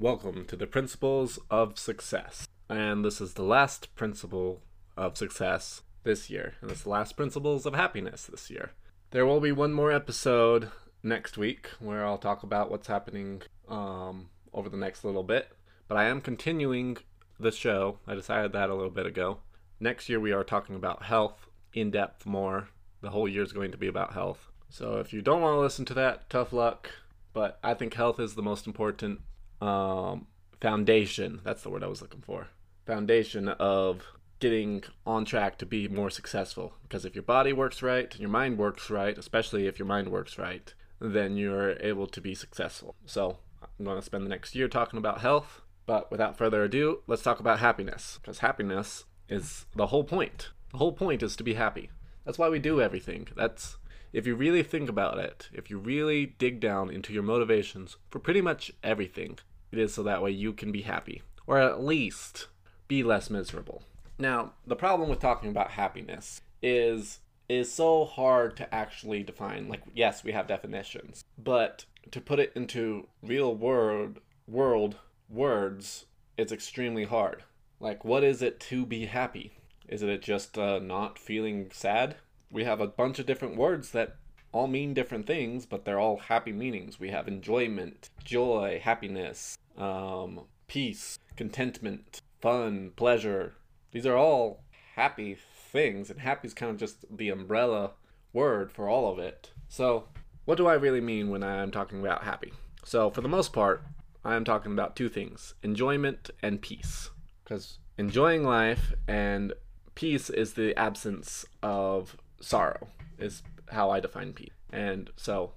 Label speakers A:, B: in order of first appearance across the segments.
A: Welcome to the Principles of Success. And this is the last principle of success this year, and it's the last principles of happiness this year. There will be one more episode next week where I'll talk about what's happening um, over the next little bit, but I am continuing the show. I decided that a little bit ago. Next year, we are talking about health in depth more. The whole year is going to be about health. So if you don't want to listen to that, tough luck. But I think health is the most important um, foundation. That's the word I was looking for. Foundation of getting on track to be more successful. Because if your body works right your mind works right, especially if your mind works right, then you're able to be successful. So I'm going to spend the next year talking about health. But without further ado, let's talk about happiness. Because happiness is the whole point. The whole point is to be happy. That's why we do everything. That's if you really think about it, if you really dig down into your motivations for pretty much everything, it is so that way you can be happy, or at least be less miserable. Now, the problem with talking about happiness is is so hard to actually define. Like, yes, we have definitions, but to put it into real world world words, it's extremely hard. Like, what is it to be happy? Is it just uh, not feeling sad? We have a bunch of different words that all mean different things, but they're all happy meanings. We have enjoyment, joy, happiness, um, peace, contentment, fun, pleasure. These are all happy things, and happy is kind of just the umbrella word for all of it. So, what do I really mean when I'm talking about happy? So, for the most part, I am talking about two things enjoyment and peace. Because enjoying life and peace is the absence of sorrow, is how I define peace. And so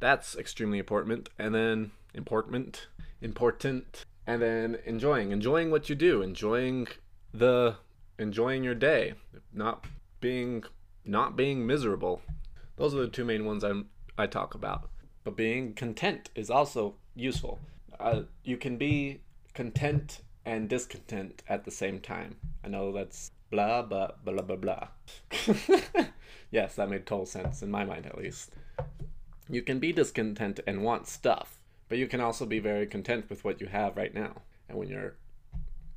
A: that's extremely important. And then important, important, and then enjoying, enjoying what you do, enjoying the, enjoying your day, not being, not being miserable. Those are the two main ones I'm, I talk about. But being content is also useful. Uh, you can be content and discontent at the same time. I know that's blah blah blah blah blah. yes, that made total sense in my mind at least. You can be discontent and want stuff, but you can also be very content with what you have right now. And when you're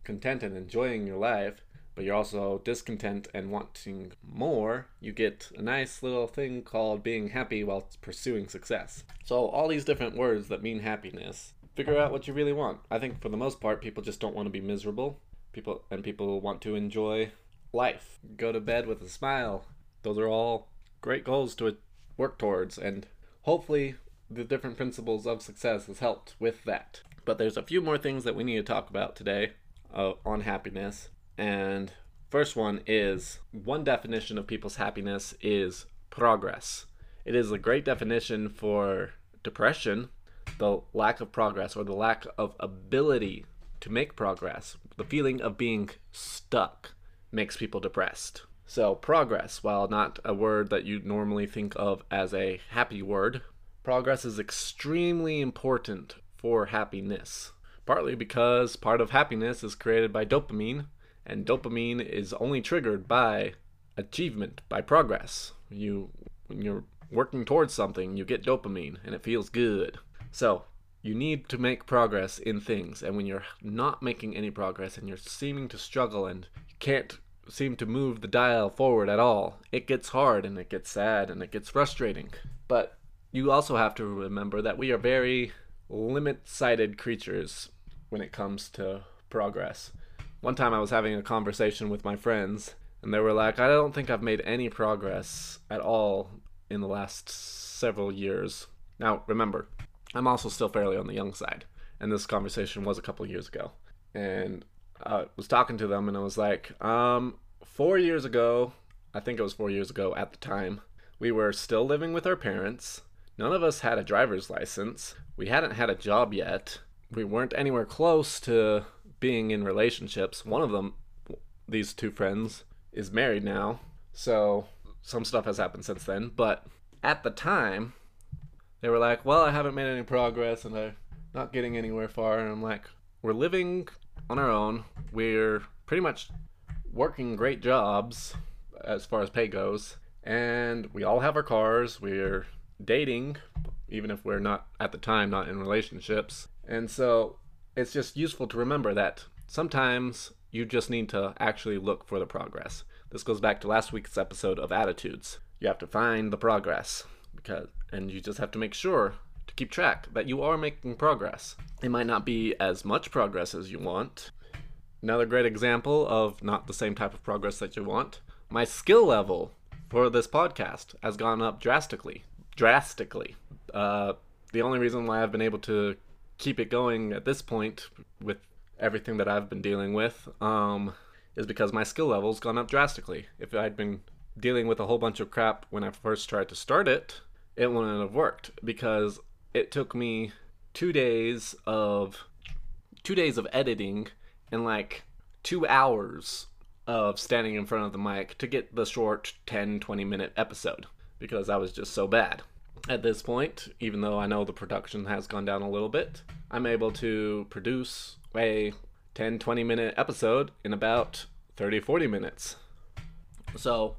A: content and enjoying your life, but you're also discontent and wanting more, you get a nice little thing called being happy while pursuing success. So, all these different words that mean happiness, figure out what you really want. I think for the most part, people just don't want to be miserable. People and people want to enjoy life. Go to bed with a smile. Those are all great goals to work towards, and hopefully, the different principles of success has helped with that. But there's a few more things that we need to talk about today uh, on happiness. And first one is one definition of people's happiness is progress. It is a great definition for depression, the lack of progress or the lack of ability to make progress, the feeling of being stuck makes people depressed. So, progress, while not a word that you normally think of as a happy word, progress is extremely important for happiness. Partly because part of happiness is created by dopamine, and dopamine is only triggered by achievement, by progress. You when you're working towards something, you get dopamine and it feels good. So, you need to make progress in things, and when you're not making any progress and you're seeming to struggle and you can't seem to move the dial forward at all. It gets hard and it gets sad and it gets frustrating. But you also have to remember that we are very limit sighted creatures when it comes to progress. One time I was having a conversation with my friends, and they were like, I don't think I've made any progress at all in the last several years. Now, remember, I'm also still fairly on the young side, and this conversation was a couple years ago. And uh, was talking to them and I was like, um, four years ago, I think it was four years ago at the time, we were still living with our parents. None of us had a driver's license. We hadn't had a job yet. we weren't anywhere close to being in relationships. One of them, these two friends, is married now. So some stuff has happened since then. But at the time, they were like, well, I haven't made any progress and I'm not getting anywhere far. And I'm like, we're living on our own. We're pretty much working great jobs as far as pay goes. And we all have our cars. We're dating, even if we're not at the time not in relationships. And so it's just useful to remember that sometimes you just need to actually look for the progress. This goes back to last week's episode of attitudes. You have to find the progress because and you just have to make sure to keep track that you are making progress. It might not be as much progress as you want. Another great example of not the same type of progress that you want. My skill level for this podcast has gone up drastically. Drastically. Uh, the only reason why I've been able to keep it going at this point with everything that I've been dealing with um, is because my skill level's gone up drastically. If I'd been dealing with a whole bunch of crap when I first tried to start it, it wouldn't have worked because it took me two days of two days of editing and like two hours of standing in front of the mic to get the short 10 20 minute episode because I was just so bad at this point, even though I know the production has gone down a little bit, I'm able to produce a 10 20 minute episode in about 30 40 minutes. So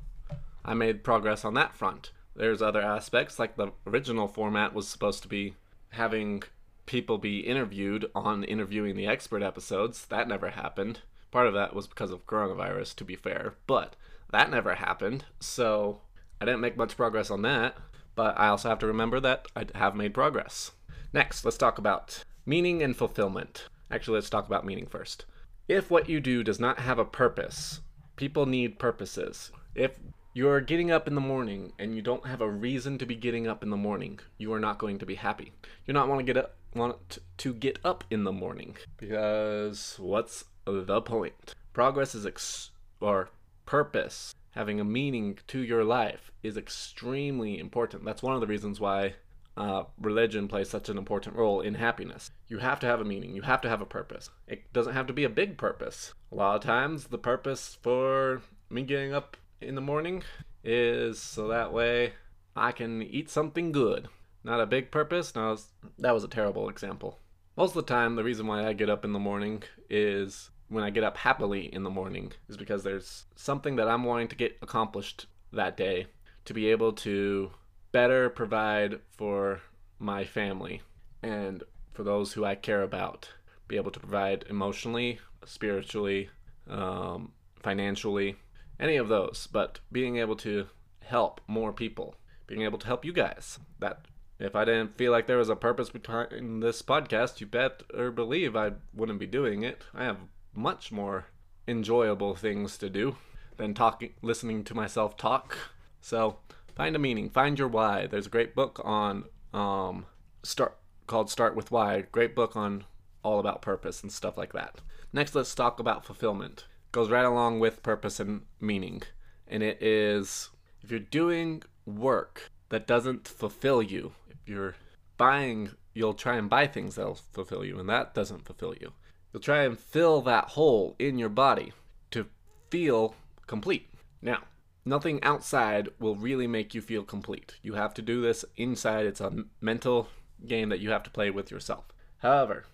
A: I made progress on that front. There's other aspects, like the original format was supposed to be having people be interviewed on interviewing the expert episodes. That never happened. Part of that was because of coronavirus, to be fair, but that never happened. So I didn't make much progress on that but I also have to remember that I have made progress. Next, let's talk about meaning and fulfillment. Actually, let's talk about meaning first. If what you do does not have a purpose, people need purposes. If you're getting up in the morning and you don't have a reason to be getting up in the morning, you are not going to be happy. You're not want to get up want to get up in the morning because what's the point? Progress is ex- or purpose having a meaning to your life is extremely important. That's one of the reasons why uh, religion plays such an important role in happiness. You have to have a meaning, you have to have a purpose. It doesn't have to be a big purpose. A lot of times, the purpose for me getting up in the morning is so that way I can eat something good. Not a big purpose. No, that was a terrible example. Most of the time, the reason why I get up in the morning is when I get up happily in the morning is because there's something that I'm wanting to get accomplished that day to be able to better provide for my family and for those who I care about. Be able to provide emotionally, spiritually, um, financially, any of those, but being able to help more people, being able to help you guys. That if I didn't feel like there was a purpose behind this podcast, you bet or believe I wouldn't be doing it. I have much more enjoyable things to do than talking listening to myself talk. So find a meaning, find your why. There's a great book on um start called Start with Why. Great book on all about purpose and stuff like that. Next let's talk about fulfillment. Goes right along with purpose and meaning. And it is if you're doing work that doesn't fulfill you, if you're buying you'll try and buy things that'll fulfill you and that doesn't fulfill you You'll try and fill that hole in your body to feel complete. Now, nothing outside will really make you feel complete. You have to do this inside. It's a mental game that you have to play with yourself. However,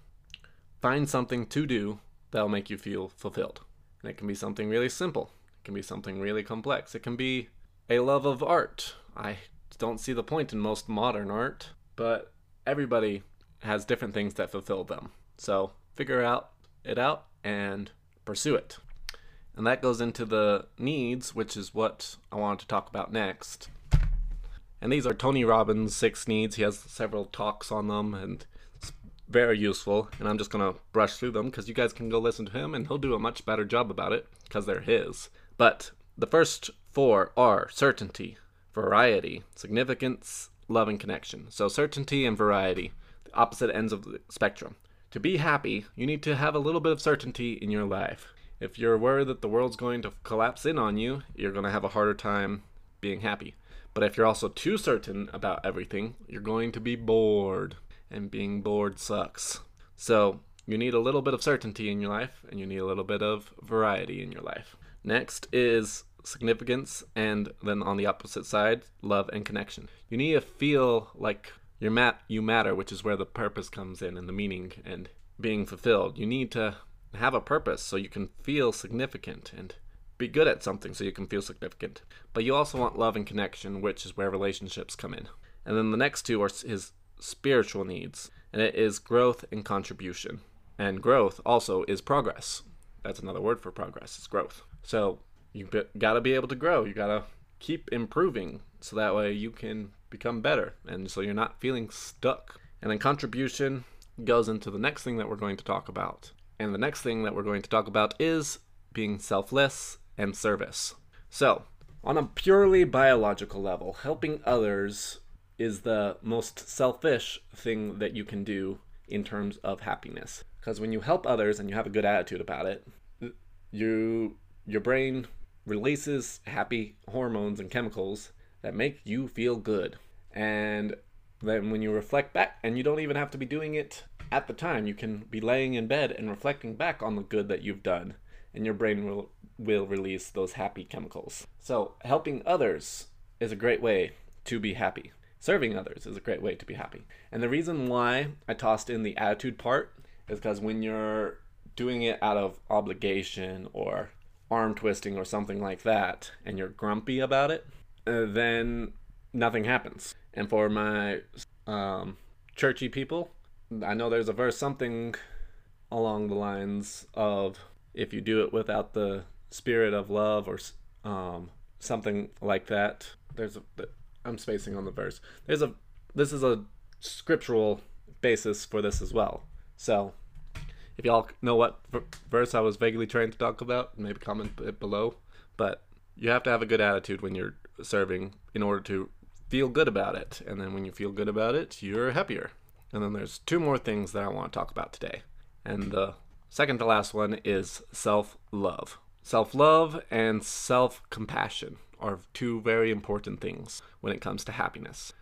A: find something to do that'll make you feel fulfilled. And it can be something really simple, it can be something really complex, it can be a love of art. I don't see the point in most modern art, but everybody has different things that fulfill them. So figure out it out and pursue it. And that goes into the needs, which is what I wanted to talk about next. And these are Tony Robbins' six needs. He has several talks on them and very useful. And I'm just to brush through them because you guys can go listen to him and he'll do a much better job about it because they're his. But the first four are certainty, variety, significance, love, and connection. So, certainty and variety, the opposite ends of the spectrum. To be happy, you need to have a little bit of certainty in your life. If you're worried that the world's going to collapse in on you, you're to have a harder time being happy. But if you're also too certain about everything, you're going to be bored. And being bored sucks. So you need a little bit of certainty in your life, and you need a little bit of variety in your life. Next is significance, and then on the opposite side, love and connection. You need to feel like you're mat- you matter, which is where the purpose comes in and the meaning and being fulfilled. You need to have a purpose so you can feel significant and be good at something so you can feel significant. But you also want love and connection, which is where relationships come in. And then the next two are his spiritual needs, and it is growth and contribution. And growth also is progress. That's another word for progress, it's growth. So you got to be able to grow. You got to keep improving so that way you can become better and so you're not feeling stuck. And then contribution goes into the next thing that we're going to talk about. And the next thing that we're going to talk about is being selfless and service. So, on a purely biological level, helping others is the most selfish thing that you can do in terms of happiness. Because when you help others and you have a good attitude about it, you your brain releases happy hormones and chemicals that make you feel good. And then when you reflect back, and you don't even have to be doing it at the time, you can be laying in bed and reflecting back on the good that you've done, and your brain will, will release those happy chemicals. So, helping others is a great way to be happy. Serving others is a great way to be happy. And the reason why I tossed in the attitude part is because when you're doing it out of obligation or arm twisting or something like that, and you're grumpy about it, uh, then nothing happens. And for my um, churchy people, I know there's a verse something along the lines of if you do it without the spirit of love or um, something like that. There's a I'm spacing on the verse. There's a this is a scriptural basis for this as well. So if y'all know what verse I was vaguely trying to talk about, maybe comment it below. But you have to have a good attitude when you're serving in order to feel good about it. And then when you feel good about it, you're happier. And then there's two more things that I want to talk about today. And the second to last one is self love. Self love and self compassion are two very important things when it comes to happiness.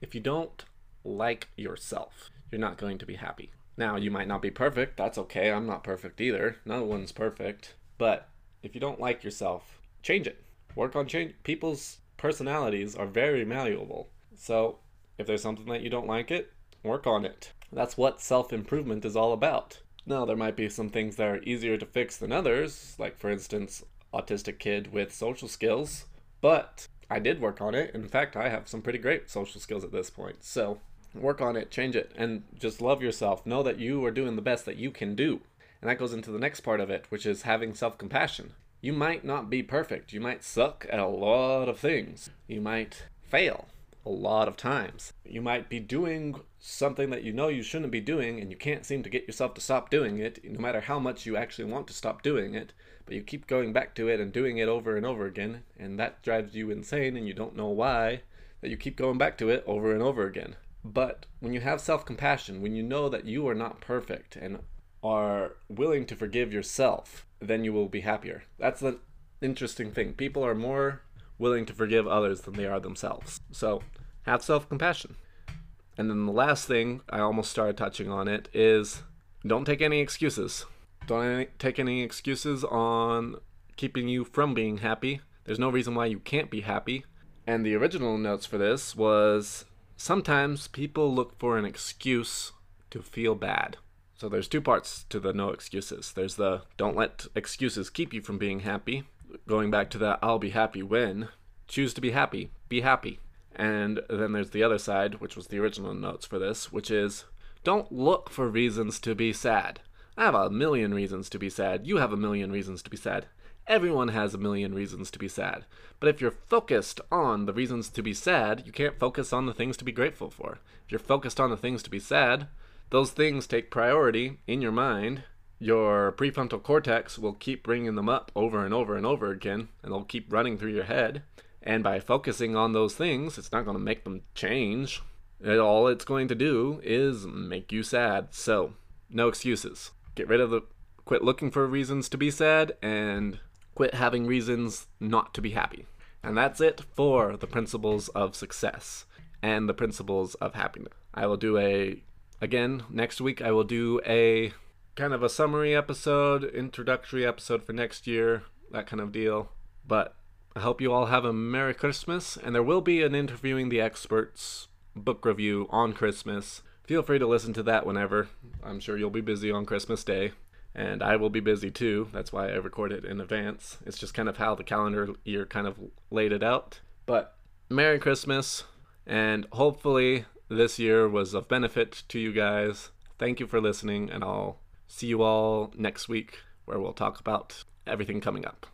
A: If you don't like yourself, you're not going to be happy. Now, you might not be perfect. That's okay. I'm not perfect either. No one's perfect. But if you don't like yourself, change it. Work on change. People's personalities are very malleable. So if there's something that you don't like it, work on it. That's what self improvement is all about. Now, there might be some things that are easier to fix than others, like, for instance, autistic kid with social skills, but I did work on it. In fact, I have some pretty great social skills at this point. So work on it, change it, and just love yourself. Know that you are doing the best that you can do. And that goes into the next part of it, which is having self compassion. You might not be perfect. You might suck at a lot of things. You might fail a lot of times. You might be doing something that you know you shouldn't be doing, and you can't seem to get yourself to stop doing it, no matter how much you actually want to stop doing it. But you keep going back to it and doing it over and over again, and that drives you insane, and you don't know why, that you keep going back to it over and over again. But when you have self compassion, when you know that you are not perfect and are willing to forgive yourself, then you will be happier. That's the interesting thing. People are more willing to forgive others than they are themselves. So have self compassion. And then the last thing, I almost started touching on it, is don't take any excuses. Don't take any excuses on keeping you from being happy. There's no reason why you can't be happy. And the original notes for this was Sometimes people look for an excuse to feel bad. So there's two parts to the no excuses. There's the don't let excuses keep you from being happy. Going back to that I'll be happy when. Choose to be happy. Be happy. And then there's the other side, which was the original notes for this, which is don't look for reasons to be sad. I have a million reasons to be sad. You have a million reasons to be sad. Everyone has a million reasons to be sad. But if you're focused on the reasons to be sad, you can't focus on the things to be grateful for. If you're focused on the things to be sad, those things take priority in your mind. Your prefrontal cortex will keep bringing them up over and over and over again, and they'll keep running through your head. And by focusing on those things, it's not going to make them change. It, all it's going to do is make you sad. So, no excuses. Get rid of the. Quit looking for reasons to be sad and quit having reasons not to be happy. And that's it for the principles of success and the principles of happiness. I will do a Again, next week I will do a kind of a summary episode, introductory episode for next year, that kind of deal. But I hope you all have a Merry Christmas, and there will be an interviewing the experts book review on Christmas. Feel free to listen to that whenever. I'm sure you'll be busy on Christmas Day, and I will be busy too. That's why I record it in advance. It's just kind of how the calendar year kind of laid it out. But Merry Christmas, and hopefully this year was of benefit to you guys. Thank you for listening, and I'll see you all next week where we'll talk about everything coming up.